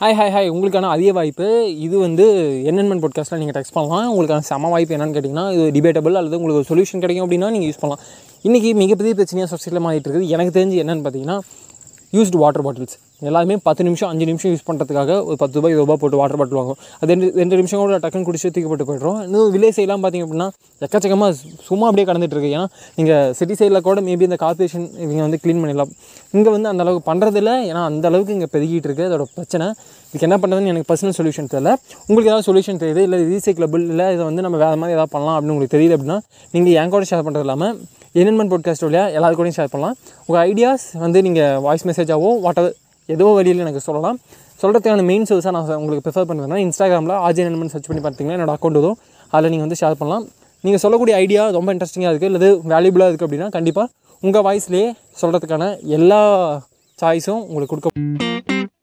Hi hi hi உங்களுக்கான அதிக வாய்ப்பு. இது வந்து என்னென்மெண்ட் பாட்காஸ்ட்டில் நீங்கள் டெக்ஸ்ட் பண்ணலாம். உங்களுக்கான செம வாய்ப்பு என்னென்னு கேட்டிங்கன்னா இது டிபேட்டபிள் அல்லது உங்களுக்கு ஒரு சொல்யூஷன் கிடைக்கும் அப்படின்னா நீங்கள் யூஸ் பண்ணலாம். இன்றைக்கி மிகப்பெரிய பிரச்சனையாக சொசைட்டியில் மாறிட்டு இருக்குது. எனக்கு தெரிஞ்சு என்னென்னு பார்த்தீங்கன்னா யூஸ்டு வாட்டர் பாட்டில்ஸ் எல்லாருமே பத்து நிமிஷம் அஞ்சு நிமிஷம் யூஸ் பண்ணுறதுக்காக ஒரு பத்து ரூபாய் இருபது ரூபாய் போட்டு வாட்டர் பாட்டில் வாங்குவோம். அது ரெண்டு ரெண்டு நிமிஷம் கூட டக்குன்னு குடிச்சு தூக்கி போட்டு போய்ட்றோம். இன்னும் வில்லேஜ் சைட்லாம் பார்த்திங்க அப்படின்னா எக்கச்சக்கமாக சும்மா அப்படியே கடந்துட்டு இருக்கு. ஏன்னா நீங்கள் சிட்டி சைடில் கூட மேபி இந்த கார்பரேஷன் இவங்க வந்து க்ளீன் பண்ணிடலாம். இங்கே வந்து அந்த அளவுக்கு பண்ணுறதில்ல ஏன்னா அந்த அளவுக்கு இங்கே பெருகிட்டு இருக்குது அதோட பிரச்சனை. இதுக்கு என்ன பண்ணுறதுன்னு எனக்கு பர்சனல் சொல்யூஷன் தெரியல. உங்களுக்கு ஏதாவது சொல்யூஷன் தெரியுது? இல்லை ரீசைக்கிளபிள் இல்லை இதை வந்து நம்ம வேறு மாதிரி ஏதாவது பண்ணலாம் அப்படின்னு உங்களுக்கு தெரியுது அப்படின்னா நீங்கள் என் கூட ஷேர் பண்ணுறது இல்லாமல் என்னென்மெண்ட் பாட்காஸ்ட் வழியாக எல்லாரு கூடயும் ஷேர் பண்ணலாம். உங்கள் ஐடியாஸ் வந்து நீங்கள் வாய்ஸ் மெசேஜாவோ வாட்டர் ஏதோ வழியில் எனக்கு சொல்லலாம். சொல்கிறதுக்கான மெயின் சோர்ஸாக நான் உங்களுக்கு ப்ரிஃபர் பண்ணுவேன்னா இன்ஸ்டாகிராமில் ஆஜி என்னென்னு சர்ச் பண்ணி பார்த்தீங்கன்னா என்னோட அக்கௌண்ட் வரும். அதில் நீங்கள் வந்து ஷேர் பண்ணலாம். நீங்கள் சொல்லக்கூடிய ஐடியா ரொம்ப இன்ட்ரெஸ்டிங்காக இருக்குது இல்லை வேல்யூபுளாக இருக்குது அப்படின்னா கண்டிப்பாக உங்கள் வாய்ஸ்லேயே சொல்கிறதுக்கான எல்லா சாய்ஸும் உங்களுக்கு கொடுக்க